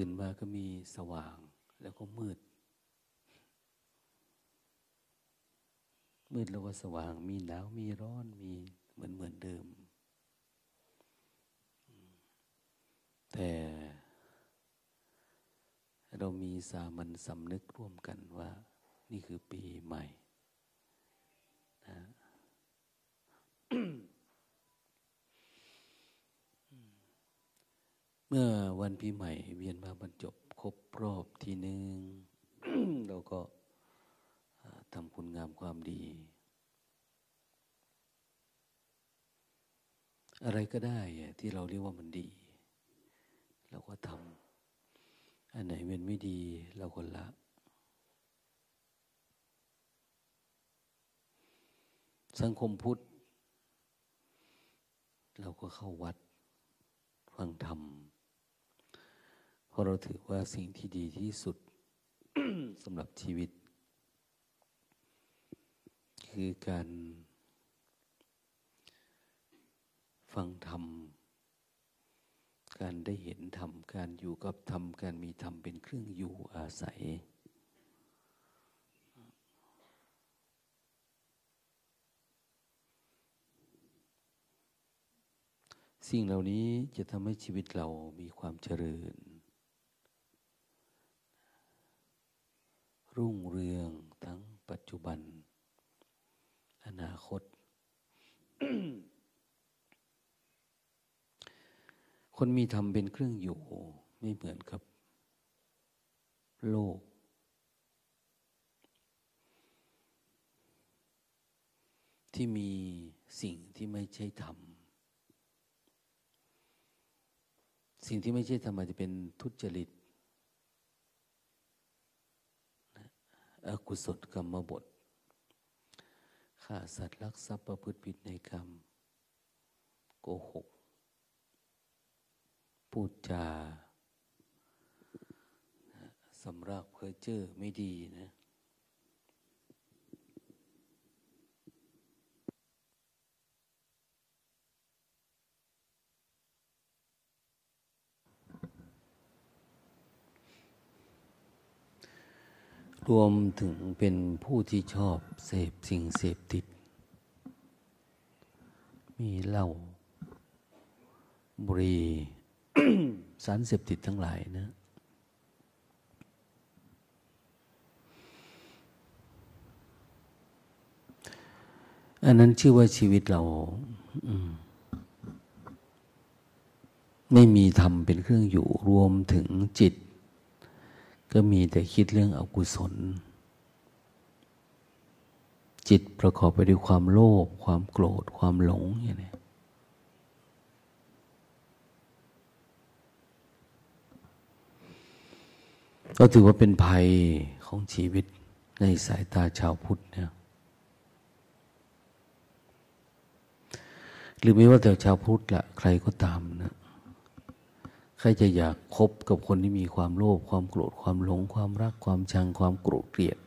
ตื่นมาก็มีสว่างแล้วก็มืด มืดแล้วก็สว่างมีหนาวมีร้อนมีเหมือนเหมือนเดิม แต่เรามีสามัญสำนึกร่วมกันว่า นี่คือปีใหม่นะ เมื่อวันปีใหม่เวียนมาบรรจบครบรอบทีหนึ่งเราก็ทำคุณงามความดี อะไรก็ได้ที่เราเรียกว่ามันดี เราก็ทำอันไหนเป็นไม่ดี เราก็ละ สังคมพุทธ เราก็เข้าวัดฟังธรรม ราะเราถือว่าสิ่งที่ดีที่สุดสำหรับชีวิต คือการฟังธรรม การได้เห็นธรรม การอยู่กับธรรม การมีธรรมเป็นเครื่องอยู่อาศัย สิ่งเหล่านี้จะทำให้ชีวิตเรามีความเจริญ รุ่งเรืองทั้งปัจจุบัน อนาคต คนมีธรรมเป็นเครื่องอยู่ไม่เหมือนกับ โลก ที่มีสิ่งที่ไม่ใช่ธรรมสิ่งที่ไม่ใช่ธรรมอาจจะเป็นทุจริต อกุศลกรรมบทฆ่าสัตว์ลักทรัพย์ประพฤติผิดในกรรม โกหก พูดจาสำรักเพื่อเจอไม่ดีนะ รวมถึงเป็นผู้ที่ชอบเสพสิ่งเสพติด มีเหล้าบุหรี่สารเสพติดทั้งหลายนะ อันนั้นชื่อว่าชีวิตเราไม่มีธรรมเป็นเครื่องอยู่รวมถึงจิต ก็มีแต่คิดเรื่องอกุศล จิตประกอบไปด้วยความโลภความโกรธความหลงอย่างนี้ก็ถือว่าเป็นภัยของชีวิตในสายตาชาวพุทธเนี่ยหรือไม่ว่าแต่ชาวพุทธละใครก็ตามนะ ใครจะอยากคบกับคนที่มีความโลภความโกรธความหลงความรักความชังความโกรธเกลียด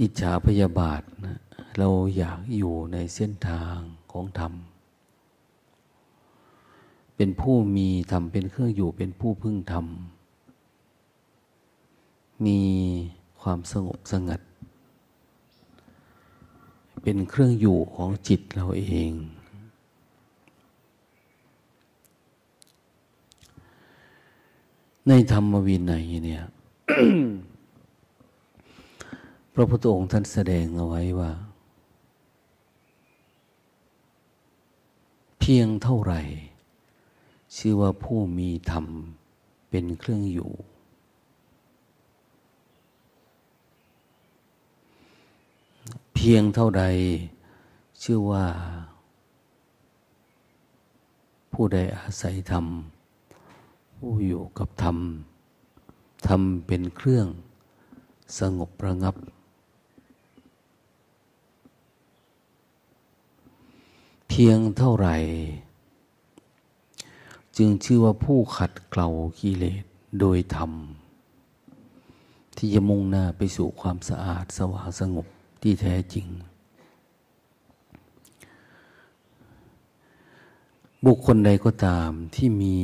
อิจฉาพยาบาทนะเราอยากอยู่ในเส้นทางของธรรม เป็นผู้มีธรรมเป็นเครื่องอยู่เป็นผู้พึ่งธรรม มีความสงบสงัด เป็นเครื่องอยู่ของจิตเราเอง ในธรรมวินัยเนี่ยพระพุทธองค์ท่านแสดงเอาไว้ว่า เพียงเท่าไหร่ ชื่อว่าผู้มีธรรมเป็นเครื่องอยู่ เพียงเท่าใด ชื่อว่า ผู้ใดอาศัยธรรม ผู้อยู่กับธรรมธรรมเป็นเครื่องสงบระงับ เพียงเท่าไหร่ จึงชื่อว่าผู้ขัดเกลากิเลสโดยธรรม ที่จะมุ่งหน้าไปสู่ความสะอาดสว่างสงบที่แท้จริง บุคคลใดก็ตามที่มี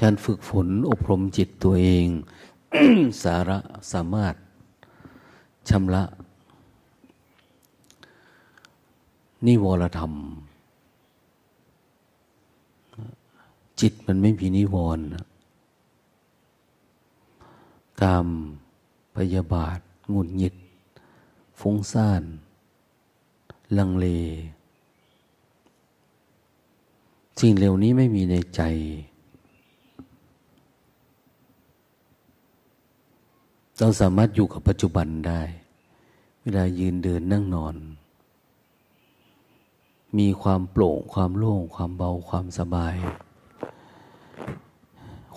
การฝึกฝนอบรมจิตตัวเอง สาระสามารถชำระ นิวรธรรม จิตมันไม่มีนิวรณ์กามพยาบาทงุนหงิด ฟุ้งซ่าน ลังเล สิ่งเหล่านี้ไม่มีในใจ เราสามารถอยู่กับปัจจุบันได้ เวลายืนเดินนั่งนอน มีความโปร่ง ความโล่ง ความเบาความสบาย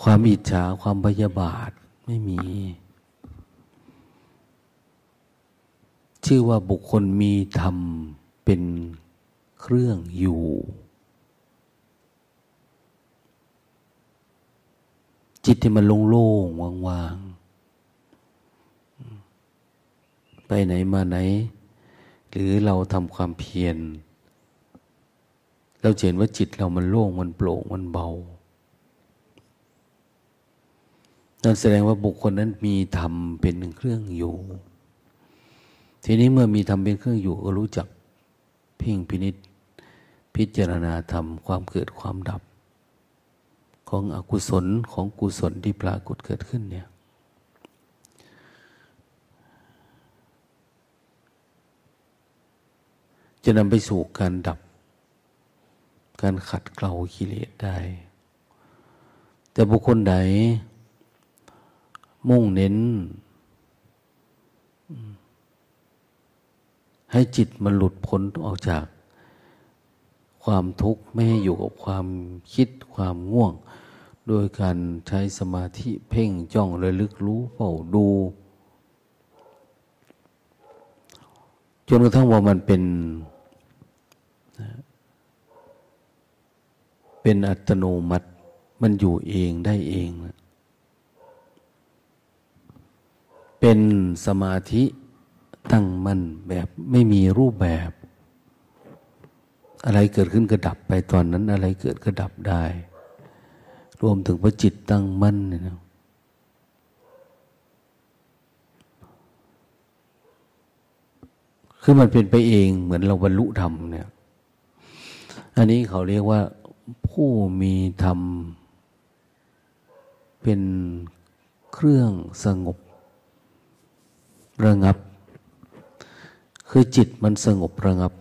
ความอิจฉาความพยาบาทไม่มี ชื่อว่าบุคคลมีธรรมเป็นเครื่องอยู่ จิตที่มันโล่งๆว่างๆ ไปไหนมาไหน หรือเราทำความเพียร เราเห็นว่าจิตเรามันโล่งมันโปร่งมันเบา นั่นแสดงว่าบุคคลนั้นมีธรรมเป็นเครื่องอยู่ ทีนี้เมื่อมีธรรมเป็นเครื่องอยู่ก็รู้จักเพ่งพินิษพิจารณาธรรมความเกิดความดับ ของอกุศลของกุศลที่ปรากฏเกิดขึ้นเนี่ย จะนำไปสู่การดับ การขัดเกลากิเลสได้ แต่บุคคลใดมุ่งเน้น ให้จิตมันหลุดพ้นออกจาก ความทุกข์ไม่ให้อยู่กับความคิดความง่วง โดยการใช้สมาธิเพ่งจ้องระลึกรู้เฝ้าดู จนกระทั่งว่ามันเป็น เป็นอัตโนมัติ มันอยู่เองได้เอง เป็นสมาธิตั้งมั่นแบบไม่มีรูปแบบ อะไรเกิดขึ้นก็ดับไปตอนนั้น อะไรเกิดก็ดับได้ รวมถึงพระจิตตั้งมั่นเนี่ยนะคือมันเป็นไปเองเหมือนเราบรรลุธรรมเนี่ย อันนี้เขาเรียกว่าผู้มีธรรม เป็นเครื่องสงบ ระงับ คือจิตมันสงบระงับ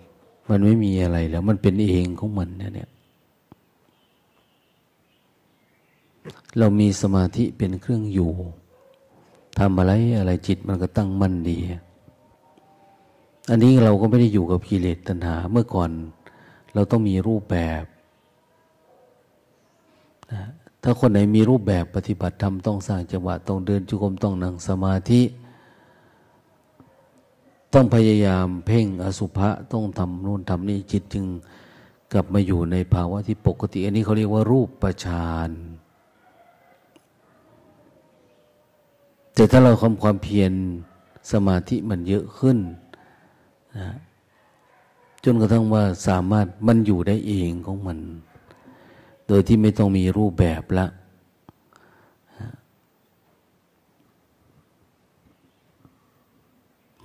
มันไม่มีอะไรแล้ว มันเป็นเองของมันเนี่ยเรามีสมาธิเป็นเครื่องอยู่ทำอะไรอะไรจิตมันก็ตั้งมั่นดี อันนี้เราก็ไม่ได้อยู่กับกิเลสตัณหาเมื่อก่อน เราต้องมีรูปแบบนะถ้าคนไหนมีรูปแบบปฏิบัติธรรมต้องสร้างจังหวะต้องเดินจุกมต้องนั่งสมาธิ ต้องพยายามเพ่งอสุภะต้องทำนู่นทำนี่จิตจึงกลับมาอยู่ในภาวะที่ปกติ อันนี้เขาเรียกว่ารูปประชานแต่ถ้าเราทำความเพียรสมาธิมันเยอะขึ้นนะ จนกระทั่งว่าสามารถมันอยู่ได้เองของมัน โดยที่ไม่ต้องมีรูปแบบละ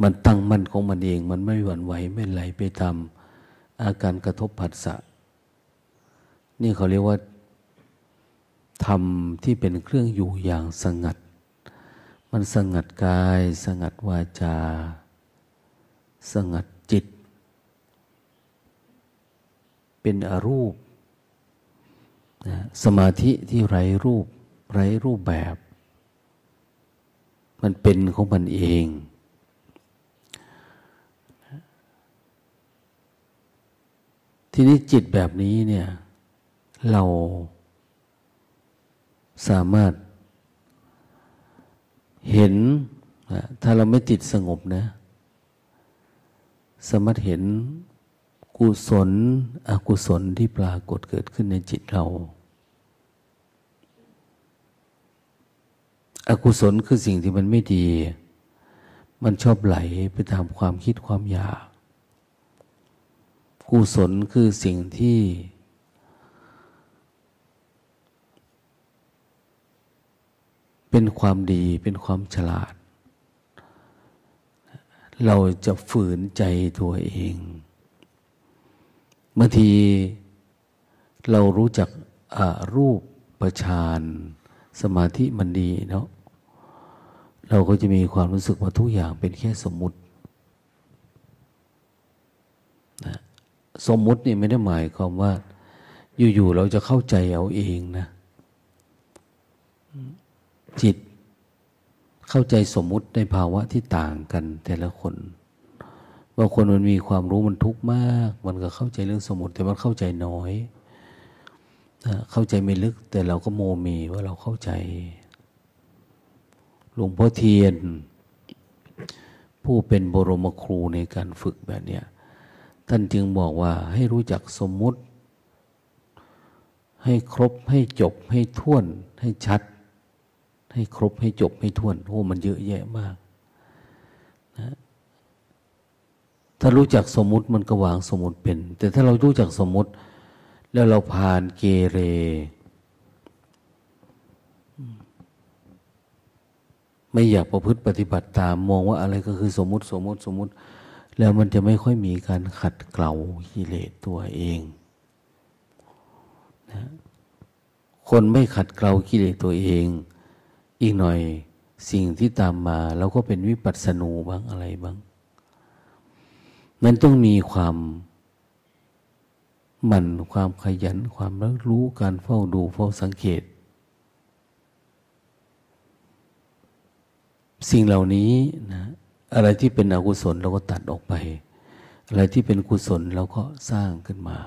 มันตั้งมั่นของมันเอง มันไม่หวั่นไหวไม่ไหลไปตามอาการกระทบผัสสะนี่เขาเรียกว่าธรรมที่เป็นเครื่องอยู่อย่างสงัด มันสงัดกาย สงัดวาจา สงัดจิต เป็นอรูปนะสมาธิที่ไร้รูป ไร้รูปแบบ มันเป็นของมันเอง ทีนี้จิตแบบนี้เนี่ย เราสามารถเห็น ถ้าเราไม่ติดสงบนะ สามารถเห็น กุศล อกุศลที่ปรากฏเกิดขึ้นในจิตเรา อกุศลคือสิ่งที่มันไม่ดี มันชอบไหลไปตามความคิดความอยาก กุศลคือสิ่งที่ เป็นความดีเป็นความฉลาด เราจะฝืนใจตัวเอง บางทีเรารู้จักรูปประชานสมาธิมันดีเนาะเราก็จะมีความรู้สึกว่าทุกอย่างเป็นแค่สมมุตินะสมมุตินี่ไม่ได้หมายความว่า อยู่ๆเราจะเข้าใจเอาเองนะ จิตเข้าใจสมมุติในภาวะที่ต่างกันแต่ละคนางคนมันมีความรู้มันทุกข์มาก มันก็เข้าใจเรื่องสมมติแต่มันเข้าใจน้อยเข้าใจไม่ลึก แต่เราก็โมมีว่าเราเข้าใจหลวงพ่อเทียน ผู้เป็นบรมครูในการฝึกแบบเนี้ยท่านจึงบอกว่าให้รู้จักสมมุติ ให้ครบให้จบให้ท่วน ให้ชัด ให้ครบให้จบให้ท่วนโอ้มันเยอะแยะมากนะ ถ้ารู้จักสมมุติมันก็วางสมมุติเป็น แต่ถ้าเรารู้จักสมมุติ แล้วเราผ่านเกเร ไม่อยากประพฤติปฏิบัติตาม มองว่าอะไรก็คือสมมุติสมมุติสมมุติ แล้วมันจะไม่ค่อยมีการขัดเกลากิเลสตัวเองนะคนไม่ขัดเกลากิเลสตัวเอง อีกหน่อยสิ่งที่ตามมาเราก็เป็นวิปัสสนูบ้างอะไรบ้าง มันต้องมีความหมั่นความขยันความรักรู้การเฝ้าดูเฝ้าสังเกต สิ่งเหล่านี้นะอะไรที่เป็นอกุศลเราก็ตัดออกไป อะไรที่เป็นกุศลเราก็สร้างขึ้นมา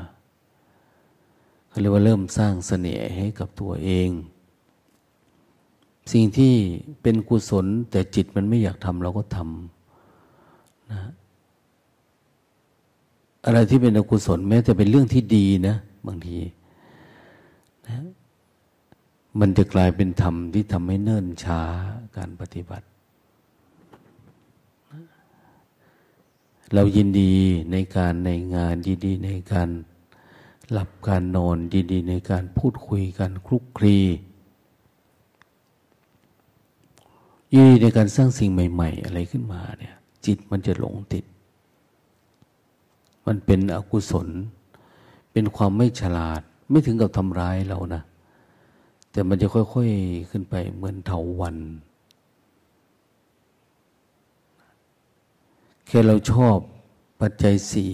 เขาเรียกว่าเริ่มสร้างเสน่ห์ให้กับตัวเอง สิ่งที่เป็นกุศลแต่จิตมันไม่อยากทำเราก็ทำนะ อะไรที่เป็นอกุศลแม้แต่เป็นเรื่องที่ดีนะบางทีนะมันจะกลายเป็นธรรมที่ทำให้เนิ่นช้าการปฏิบัติ เรายินดีในการในงานยินดีในการหลับการนอนยินดีในการพูดคุยกันคลุกคลียินดีในการสร้างสิ่งใหม่ ๆ อะไรขึ้นมาเนี่ย จิตมันจะหลงติด มันเป็นอกุศล เป็นความไม่ฉลาด ไม่ถึงกับทำร้ายเรานะ แต่มันจะค่อยๆขึ้นไปเหมือนเถาวันแค่เราชอบปัจจัยสี่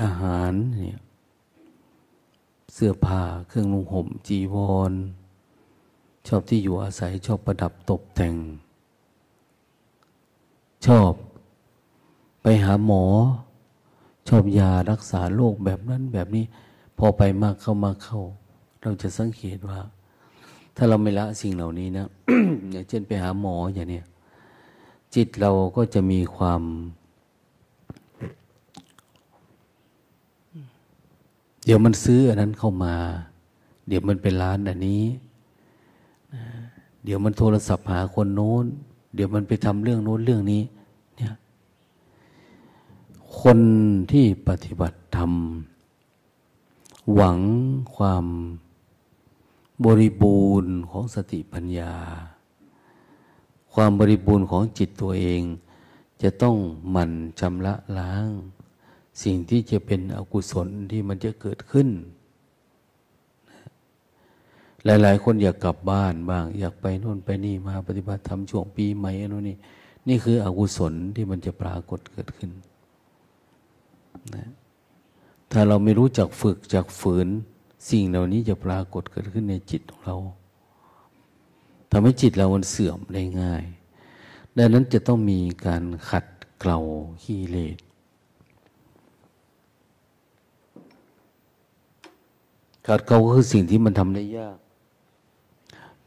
อาหารเนี่ยเสื้อผ้าเครื่องนุ่งห่มจีวร ชอบที่อยู่อาศัยชอบประดับตกแต่ง ชอบ ไปหาหมอ ชอบยารักษาโรคแบบนั้นแบบนี้ พอไปมากเข้ามาเข้า เราจะสังเกตว่า ถ้าเราไม่ละสิ่งเหล่านี้นะอย่างเช่นไปหาหมออย่างเนี้ยจิตเราก็จะมีความเดี๋ยวมันซื้ออันนั้นเข้ามา เดี๋ยวมันเป็นร้านอันนี้ เดี๋ยวมันโทรศัพท์หาคนโน้น เดี๋ยวมันไปทำเรื่องโน้นเรื่องนี้ คนที่ปฏิบัติธรรม หวังความบริบูรณ์ของสติปัญญา ความบริบูรณ์ของจิตตัวเอง จะต้องหมั่นชำระล้าง สิ่งที่จะเป็นอกุศลที่มันจะเกิดขึ้น หลายๆ คนอยากกลับบ้านบ้าง อยากไปนู่นไปนี่มาปฏิบัติธรรมช่วงปีใหม่นู่นนี่นี่คืออกุศลที่มันจะปรากฏเกิดขึ้น นะถ้าเราไม่รู้จักฝึกจากฝืน สิ่งเหล่านี้จะปรากฏเกิดขึ้นในจิตของเราทำให้จิตเรามันเสื่อมได้ง่าย ดังนั้นจะต้องมีการขัดเกลาขี้เลสขัดเกลาก็คือสิ่งที่มันทำได้ยาก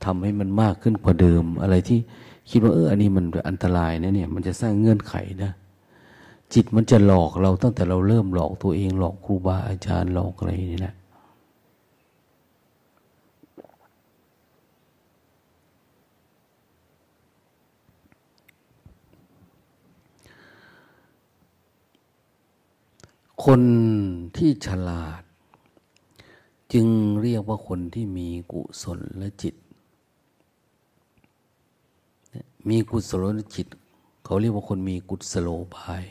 ทำให้มันมากขึ้นกว่าเดิม อะไรที่คิดว่าเอออันนี้มันอันตรายนะเนี่ย มันจะสร้างเงื่อนไขนะ จิตมันจะหลอกเราตั้งแต่เราเริ่มหลอกตัวเองหลอกครูบาอาจารย์หลอกอะไรนี่แหละคนที่ฉลาด จึงเรียกว่าคนที่มีกุศลและจิต มีกุศลจิต เขาเรียกว่าคนมีกุศโลบาย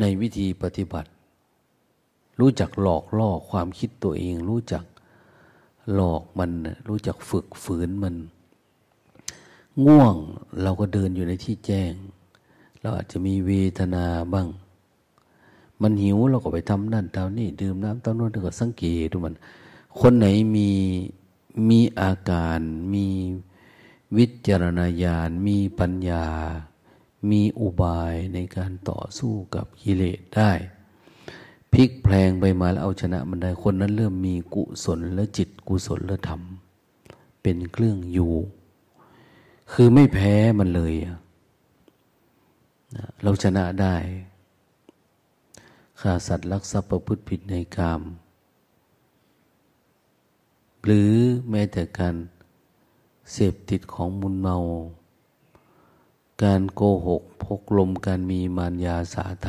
ในวิธีปฏิบัติ รู้จักหลอกล่อความคิดตัวเอง รู้จักหลอกมัน รู้จักฝึกฝืนมัน ง่วงเราก็เดินอยู่ในที่แจ้ง เราอาจจะมีเวทนาบ้าง มันหิวเราก็ไปทำนั่นทำนี่ดื่มน้ำต้มนวดก็สังเกตดูมัน คนไหนมีมีอาการ มีวิจารณญาณมีปัญญา มีอุบายในการต่อสู้กับกิเลสได้พลิกแพลงไปมาแล้วเอาชนะมันได้คนนั้นเริ่มมีกุศลและจิตกุศลและธรรม เป็นเครื่องอยู่ คือไม่แพ้มันเลย เราชนะได้ฆ่าสัตว์ลักทรัพย์ประพฤติผิดในกาม หรือแม้แต่การเสพติดของมุนเมา การโกหก พกลมการมีมารยาสาไถ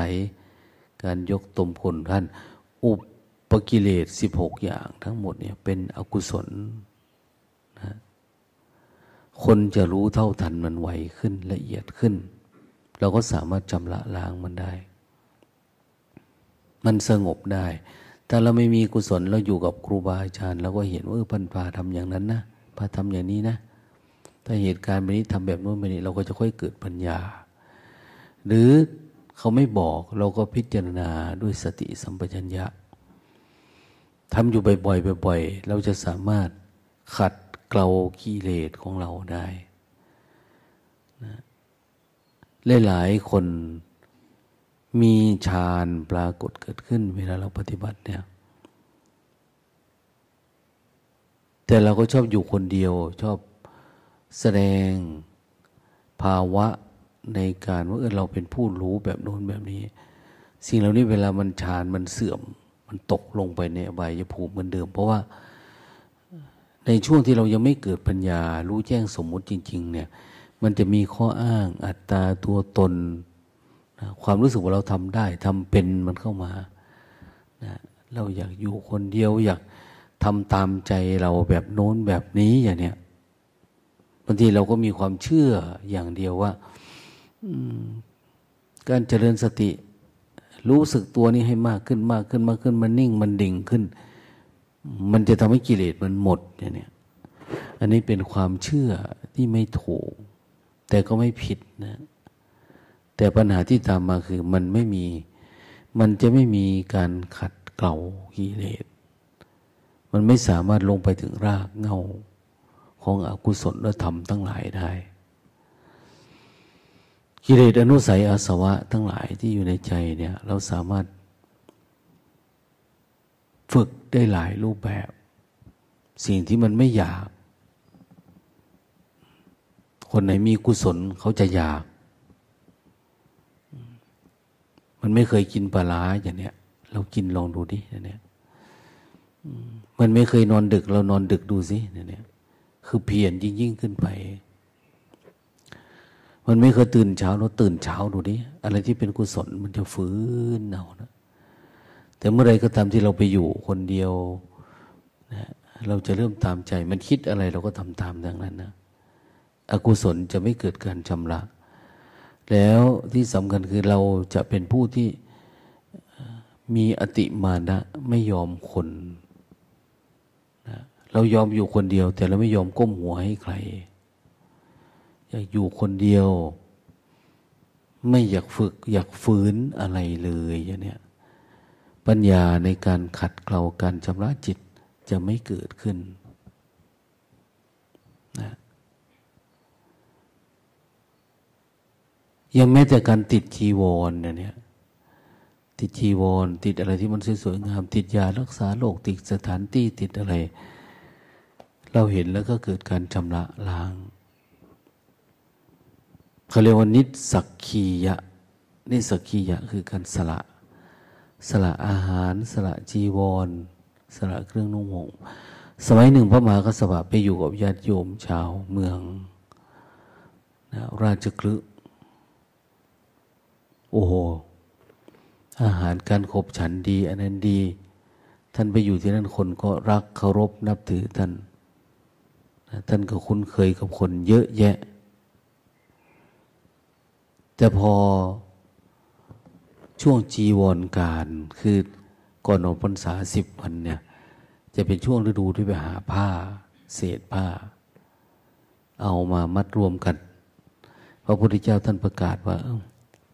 การยกตมคนท่าน อุปกิเลสสิบหกอย่างทั้งหมดเนี่ยเป็นอกุศลนะคนจะรู้เท่าทันมันไวขึ้นละเอียดขึ้น เราก็สามารถจำละล้างมันได้ มันสงบได้ แต่เราไม่มีกุศลเราอยู่กับครูบาอาจารย์เราก็เห็นว่าเออพันพาทำอย่างนั้นนะพาทำอย่างนี้นะ ถ้าเหตุการณ์แบบนี้ทำแบบโน้นแบบนี้ เราก็จะค่อยเกิดปัญญา หรือเขาไม่บอกเราก็พิจารณาด้วยสติสัมปชัญญะทำอยู่บ่อยๆบ่อยๆ เราจะสามารถขัดเกลากิเลสของเราได้นะหลายๆคนมีฌานปรากฏเกิดขึ้น เวลาเราปฏิบัติเนี่ย แต่เราก็ชอบอยู่คนเดียว ชอบ แสดงภาวะในการว่าเออเราเป็นผู้รู้แบบโน้นแบบนี้ สิ่งเหล่านี้เวลามันชานมันเสื่อม มันตกลงไปในอบายภูมิเหมือนเดิม เพราะว่าในช่วงที่เรายังไม่เกิดปัญญา รู้แจ้งสมมุติจริง ๆ เนี่ย มันจะมีข้ออ้างอัตตาตัวตนนะความรู้สึกว่าเราทำได้ทำเป็นมันเข้ามานะเราอยากอยู่คนเดียวอยากทำตามใจเราแบบโน้นแบบนี้อย่างเนี้ย บางทีเราก็มีความเชื่ออย่างเดียวว่าการเจริญสติ รู้สึกตัวนี้ให้มากขึ้นมากขึ้นมากขึ้น มันนิ่งมันดิ่งขึ้น มันจะทำให้กิเลสมันหมดเนี่ยอันนี้เป็นความเชื่อที่ไม่ถูก แต่ก็ไม่ผิดนะ แต่ปัญหาที่ตามมาคือมันไม่มี มันจะไม่มีการขัดเกลากิเลสมันไม่สามารถลงไปถึงรากเงา ของอกุศลธรรมทั้งหลายได้ กิเลสอนุสัยอาสวะทั้งหลายที่อยู่ในใจเนี่ย เราสามารถ ฝึกได้หลายรูปแบบ สิ่งที่มันไม่อยาก คนไหนมีกุศลเขาจะอยาก มันไม่เคยกินปลาอย่างเนี้ย เรากินลองดูดิอย่างเนี่ยมันไม่เคยนอนดึก เรานอนดึกดูสิเนี่ย คือเพียรยิ่งยิ่งขึ้นไป มันไม่เคยตื่นเช้าเราตื่นเช้าดูดิอะไรที่เป็นกุศลมันจะฟื้นเอานะแต่เมื่อไรก็ตามที่เราไปอยู่คนเดียวนะเราจะเริ่มตามใจ มันคิดอะไรเราก็ทำตามดังนั้นนะอกุศลจะไม่เกิดการชำระ แล้วที่สำคัญคือเราจะเป็นผู้ที่มีอติมานะไม่ยอมคน เรายอมอยู่คนเดียว แต่เราไม่ยอมก้มหัวให้ใคร อยากอยู่คนเดียว ไม่อยากฝึก อยากฝืนอะไรเลยอย่างเนี้ยปัญญาในการขัดเกลาการชำระจิตจะไม่เกิดขึ้นนะยังแม้แต่การติดจีวรเนี่ยติดจีวร ติดอะไรที่มันสวยๆงาม ติดยารักษาโรคติดสถานที่ติดอะไร เราเห็นแล้วก็เกิดการชำระล้างเขาเรียกว่านิสักคียะ นิสักคียะคือการสละ สละอาหาร สละจีวร สละเครื่องนุ่งห่มสมัยหนึ่งพระมหากษัตริย์ไปอยู่กับญาติโยมชาวเมืองนะราชกฤห์โอ้โห อาหารการขบฉันดี อันนั้นดี ท่านไปอยู่ที่นั่นคนก็รักเคารพนับถือท่าน ท่านก็คุ้นเคยกับคนเยอะแยะ แต่พอช่วงจีวรการคือก่อนออกพรรษาสิบวันเนี่ย จะเป็นช่วงฤดูที่ไปหาผ้า เศษผ้า เอามามัดรวมกัน พระพุทธเจ้าท่านประกาศว่า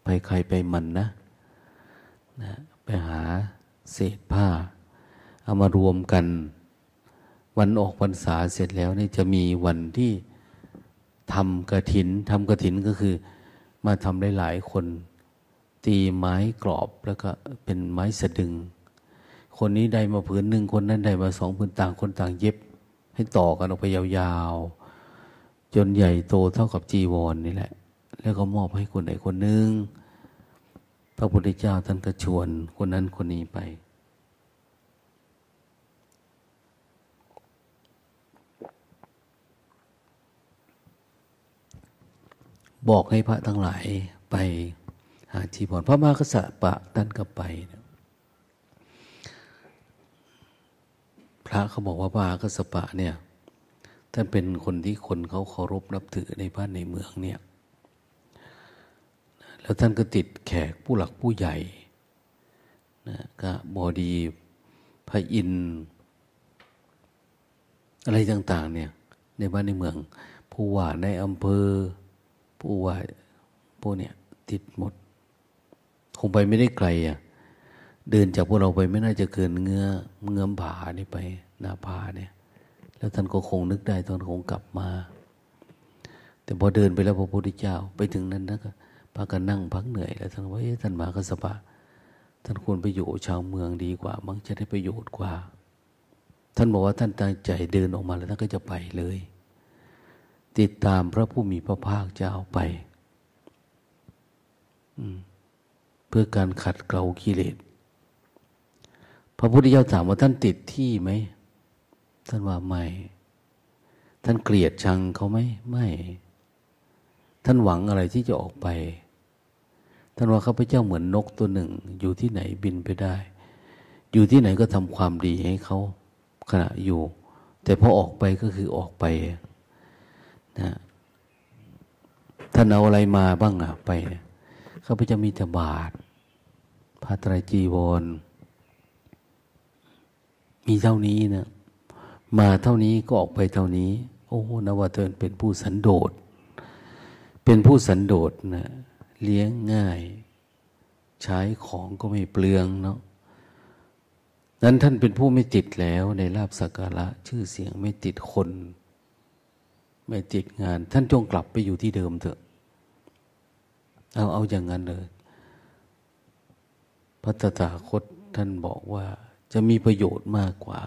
ไปใครไปมันนะนะ ไปหาเศษผ้า เอามารวมกัน วันออกพรรษาเสร็จแล้วนี่จะมีวันที่ทำกระถินทำกระถินก็คือ มาทำได้หลายคน ตีไม้กรอบแล้วก็เป็นไม้สะดึง คนนี้ได้มาผืนหนึ่งคนนั้นได้มาสองผืนต่างคนต่างเย็บ ให้ต่อกันออกไปยาวๆ จนใหญ่โตเท่ากับจีวรนนี่แหละ แล้วก็มอบให้คนใดคนหนึ่งพระพุทธเจ้าท่านก็ชวนคนนั้นคนนี้ไป บอกให้พระทั้งหลายไปหาจีวรพระมากษัตริย์ปะท่านก็ไปพระเขาบอกว่าพระมากษัตริย์ปะเนี่ยท่านเป็นคนที่คนเขาเคารพนับถือในบ้านในเมืองเนี่ย แล้วท่านก็ติดแขกผู้หลักผู้ใหญ่นะก็บอดีพระอินอะไรต่าง ๆ เนี่ย ในบ้านในเมือง ผู้ว่าในอำเภอ ผู้ว่าพวกเนี่ยติดหมด คงไปไม่ได้ไกลอะเดินจากพวกเราไปไม่น่าจะเกินเงื้อเงื้อมผานี่ไปหน้าผาเนี่ย แล้วท่านก็คงนึกได้ตอนคงกลับมา แต่พอเดินไปแล้วพระพุทธเจ้าไปถึงนั้นนะก็พากันนั่งพักเหนื่อย แล้วท่านว่าท่านมากสปะท่านควรไปอยู่ชาวเมืองดีกว่า มั้งจะได้ประโยชน์กว่า ท่านบอกว่าท่านตั้งใจเดินออกมาแล้วท่านก็จะไปเลย ติดตามพระผู้มีพระภาคเจ้าไปเพื่อการขัดเกลากิเลส พระพุทธเจ้าถามว่าท่านติดที่ไหม ท่านว่าไม่ ท่านเกลียดชังเขาไหมไม่ ท่านหวังอะไรที่จะออกไป ท่านว่าข้าพเจ้าเหมือนนกตัวหนึ่ง อยู่ที่ไหนบินไปได้ อยู่ที่ไหนก็ทำความดีให้เขาขณะอยู่ แต่พอออกไปก็คือออกไป นะท่านเอาอะไรมาบ้างอะไปข้าพเจ้ามีแต่บาทพระไตรจีวร มีเท่านี้นะมาเท่านี้ก็ออกไปเท่านี้ โอ้นวเทินเป็นผู้สันโดษ เป็นผู้สันโดษนะเลี้ยงง่าย ใช้ของก็ไม่เปลืองเนาะนั้นท่านเป็นผู้ไม่ติดแล้วในลาบสักการะชื่อเสียงไม่ติดคน ไม่ติดงาน ท่านจงกลับไปอยู่ที่เดิมเถอะ เอาเอาอย่างนั้นเลย พระตถาคตท่านบอกว่าจะมีประโยชน์มากกว่า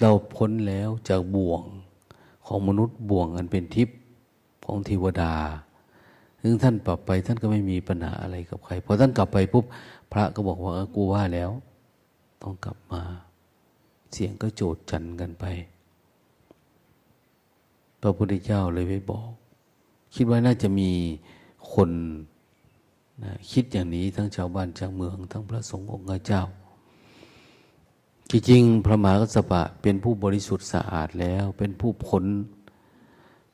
เราพ้นแล้วจากบ่วงของมนุษย์บ่วงอันเป็นทิพย์ของเทวดาซึ่งท่านปรับไปท่านก็ไม่มีปัญหาอะไรกับใครพอท่านกลับไปปุ๊บพระก็บอกว่ากูว่าแล้ว ต้องกลับมา เสียงก็โจดจันกันไป พระพุทธเจ้าเลยไปบอก คิดว่าน่าจะมีคนนะคิดอย่างนี้ทั้งชาวบ้านชาวเมือง ทั้งพระสงฆ์องค์เจ้า จริงๆ พระมหากษัตริย์เป็นผู้บริสุทธิ์สะอาดแล้ว เป็นผู้พ้น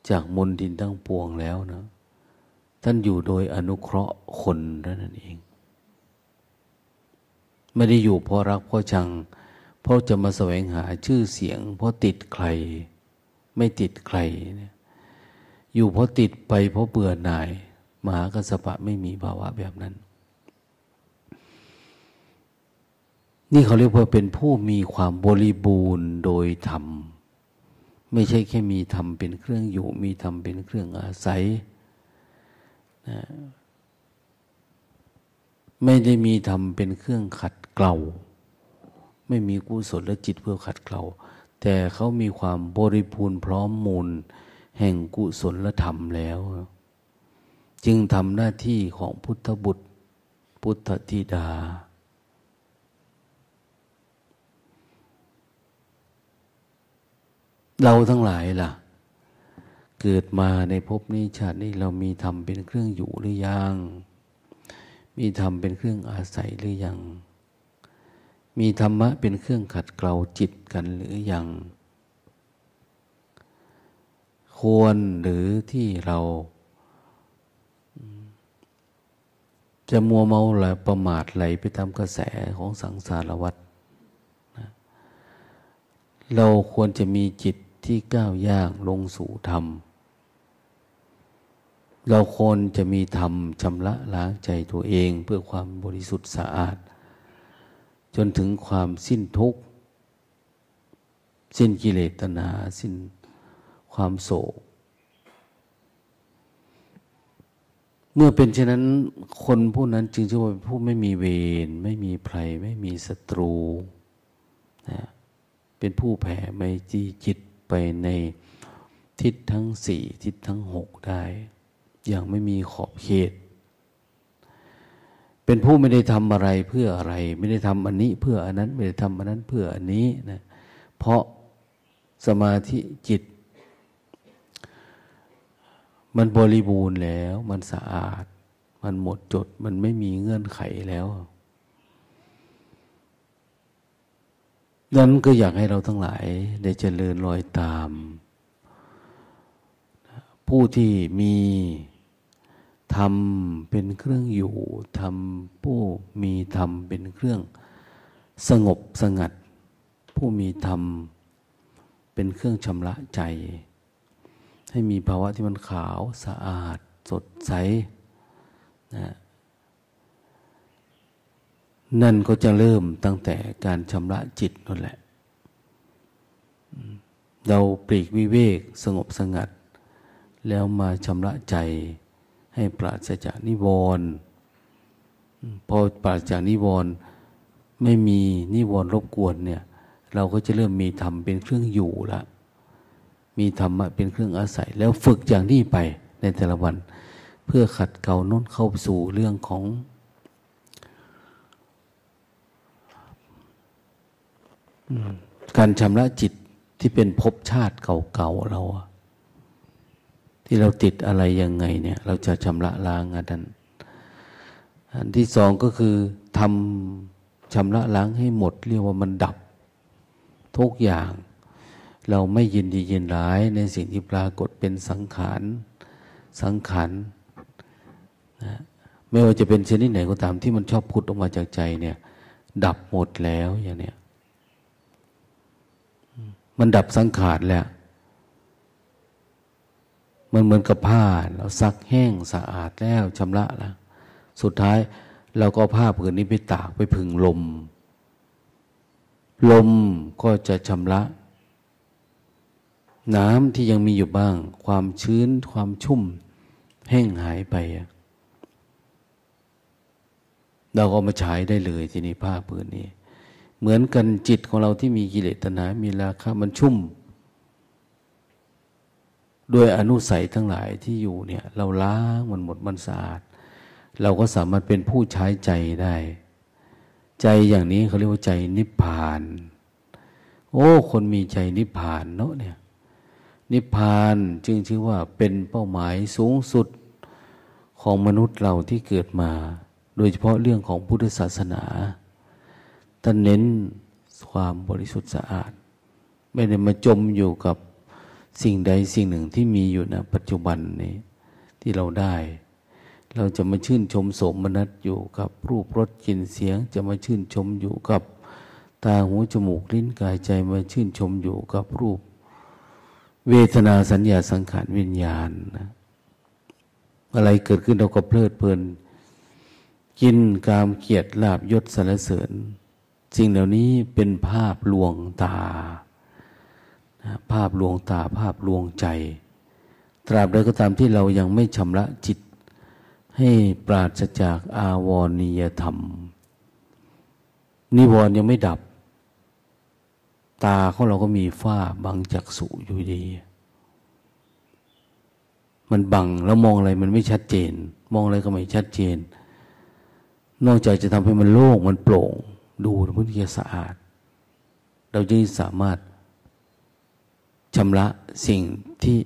จากมนดินทั้งปวงแล้วนะ ท่านอยู่โดยอนุเคราะห์คนนั่นเอง ไม่ได้อยู่เพราะรักเพราะชัง เพราะจะมาแสวงหาชื่อเสียง เพราะติดใคร ไม่ติดใครเนี่ยอยู่เพราะติดไปเพราะเบื่อหน่าย มหากัสปะไม่มีภาวะแบบนั้น นี่เขาเรียกว่าเป็นผู้มีความบริบูรณ์โดยธรรม ไม่ใช่แค่มีธรรมเป็นเครื่องอยู่ มีธรรมเป็นเครื่องอาศัยนะไม่ได้มีธรรมเป็นเครื่องขัดเกลา ไม่มีกุศลและจิตเพื่อขัดเกลาแต่เขามีความบริบูรณ์พร้อมมูล แห่งกุศลและธรรมแล้ว จึงทำหน้าที่ของพุทธบุตร พุทธธิดา เราทั้งหลายล่ะ เกิดมาในภพนี้ชาตินี้เรามีธรรมเป็นเครื่องอยู่หรือยัง มีธรรมเป็นเครื่องอาศัยหรือยัง มีธรรมะเป็นเครื่องขัดเกลาจิตกันหรือยัง ควรหรือที่เราจะมัวเมาหรือประมาทไหลไปตามกระแสของสังสารวัฏเราควรจะมีจิตที่ก้าวย่างลงสู่ธรรม เราควรจะมีธรรมชำระล้างใจตัวเองเพื่อความบริสุทธิ์สะอาด จนถึงความสิ้นทุกข์ สิ้นกิเลสตนา สิ้นความโศก เมื่อเป็นเช่นนั้น คนผู้นั้นจึงชื่อว่าเป็นผู้ไม่มีเวรไม่มีภัยไม่มีศัตรูนะเป็นผู้แผ่ไม่จีจิตไปในทิศทั้งสี่ทิศทั้งหกได้ อย่างไม่มีขอบเขต เป็นผู้ไม่ได้ทำอะไรเพื่ออะไร ไม่ได้ทำอันนี้ เพื่ออันนั้นไม่ได้ทำอันนั้นเพื่ออันนี้นะเพราะสมาธิจิต มันบริบูรณ์แล้ว มันสะอาด มันหมดจด มันไม่มีเงื่อนไขแล้วนั้นก็อยากให้เราทั้งหลายได้เจริญรอยตาม ผู้ที่มี ธรรมเป็นเครื่องอยู่ธรรมผู้มีธรรมเป็นเครื่อง สงบสงัด ผู้มีธรรม เป็นเครื่องชำระใจ ให้มีภาวะที่มันขาวสะอาด สดใสนะนั่นก็จะเริ่มตั้งแต่การชำระจิตนั่นแหละ เราปลีกวิเวกสงบสงัด แล้วมาชำระใจ ให้ปราศจากนิวรณ์พอปราศจากนิวรณ์ไม่มีนิวรณ์รบกวนเนี่ย เราก็จะเริ่มมีธรรมเป็นเครื่องอยู่ละมีธรรมะเป็นเครื่องอาศัย แล้วฝึกอย่างนี้ไปในแต่ละวัน เพื่อขัดเกลาน้นเข้าสู่เรื่องของ การชำระจิตที่เป็นภพชาติเก่าๆเรา ที่เราติดอะไรยังไงเนี่ย เราจะชำระล้างอันนั้นอันที่สองก็คือทำชำระล้างให้หมด เรียกว่ามันดับทุกอย่าง เราไม่ยินดียินร้ายในสิ่งที่ปรากฏเป็นสังขารสังขารนะไม่ว่าจะเป็นชนิดไหนก็ตามที่มันชอบพุดออกมาจากใจเนี่ย ดับหมดแล้วอย่างเนี้ยมันดับสังขารแล้ว มันเหมือนกับผ้าเราซักแห้งสะอาดแล้วชำระแล้วสุดท้ายเราก็ผ้าผืนนี้ไปตากไปพึ่งลม ลมก็จะชำระ น้ำที่ยังมีอยู่บ้าง ความชื้นความชุ่ม แห้งหายไป เราก็มาใช้ได้เลยทีนี้ผ้าผืนนี้ เหมือนกันจิตของเราที่มีกิเลสตนามีราคะมันชุ่ม ด้วยอนุสัยทั้งหลายที่อยู่เนี่ย เราล้างมันหมดมันสะอาด เราก็สามารถเป็นผู้ใช้ใจได้ ใจอย่างนี้เขาเรียกว่าใจนิพพาน โอ้ คนมีใจนิพพานเนาะเนี่ย นิพพานจึงชื่อว่าเป็นเป้าหมายสูงสุดของมนุษย์เราที่เกิดมา โดยเฉพาะเรื่องของพุทธศาสนาท่านเน้นความบริสุทธิ์สะอาด ไม่ได้มาจมอยู่กับ สิ่งใดสิ่งหนึ่งที่มีอยู่ในปัจจุบันนี้ที่เราได้ เราจะมาชื่นชมสมนัตอยู่กับรูปรสกลิ่นเสียง จะมาชื่นชมอยู่กับตาหูจมูกลิ้นกายใจมาชื่นชมอยู่กับรูป เวทนาสัญญาสังขารวิญญาณนะอะไรเกิดขึ้นเราก็เพลิดเพลิน กินกามเกียรติลาบยศสรรเสริญสิ่งเหล่านี้เป็นภาพลวงตา ภาพลวงตาภาพลวงใจ ตราบใดก็ตามที่เรายังไม่ชำระจิต ให้ปราศจากอาวรณียธรรม นิวรณ์ยังไม่ดับ ตาของเราก็มีฝ้าบังจักษุอยู่ดี มันบังแล้วมองอะไรมันไม่ชัดเจน มองอะไรก็ไม่ชัดเจน นอกจากจะทำให้มันโล่งมันโปร่ง ดูพื้นที่สะอาด เราจะสามารถ ชำระสิ่งที่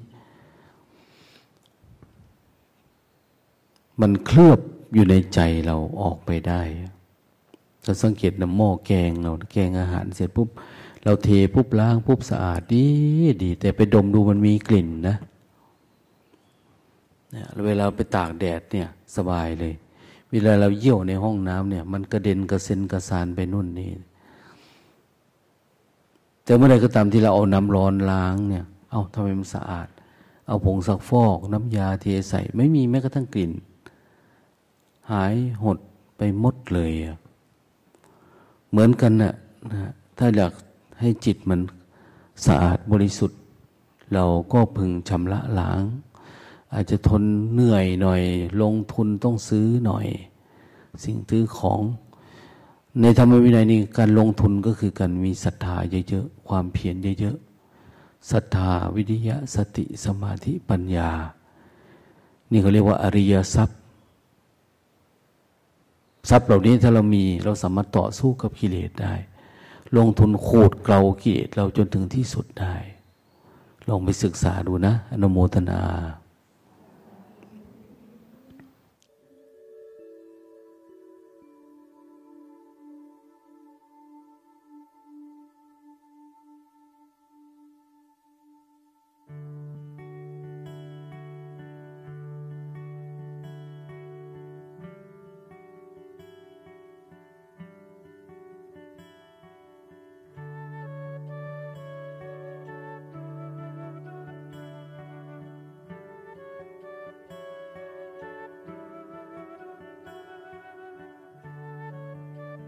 มันเคลือบอยู่ในใจเราออกไปได้เราสังเกตน้ำหม้อแกงเราแกงอาหารเสร็จปุ๊บเราเทปุ๊บล้างปุ๊บสะอาดดีดี แต่ไปดมดูมันมีกลิ่นนะเนี่ยเวลาไปตากแดดเนี่ยสบายเลย เวลาเราเยี่ยวในห้องน้ำเนี่ย มันกระเด็นกระเซ็นกระสานไปนู่นนี่ แต่เมื่อไรก็ตามที่เราเอาน้ำร้อนล้างเนี่ย เอาทำไมมันสะอาด เอาผงซักฟอก น้ำยาเทใส่ ไม่มีแม้กระทั่งกลิ่น หายหดไปหมดเลย เหมือนกันนะ่ะนะถ้าอยากให้จิตมันสะอาดบริสุทธิ์ เราก็พึงชำระล้าง อาจจะทนเหนื่อยหน่อย ลงทุนต้องซื้อหน่อย สิ่งซื้อของ ในธรรมวินัยนี้การลงทุนก็คือการมีศรัทธาเยอะๆ ความเพียรเยอะๆ ศรัทธาวิริยะสติสมาธิปัญญา นี่เขาเรียกว่าอริยทรัพย์ ทรัพย์เหล่านี้ถ้าเรามีเราสามารถต่อสู้กับกิเลสได้ ลงทุนขูดเกลากิเลสเราจนถึงที่สุดได้ ลองไปศึกษาดูนะ อนุโมทนา